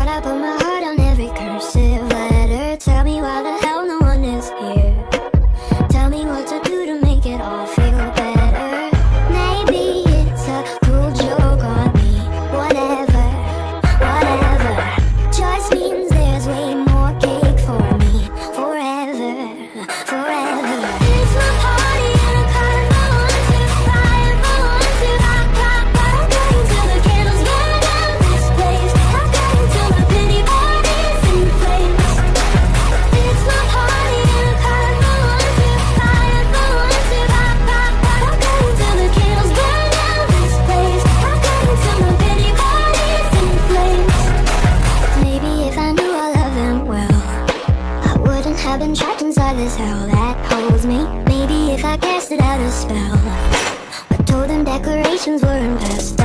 But I put my heart I've been trapped inside this hell that holds me. Maybe if I casted out a spell. I told them decorations were impressed.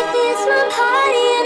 It's my party.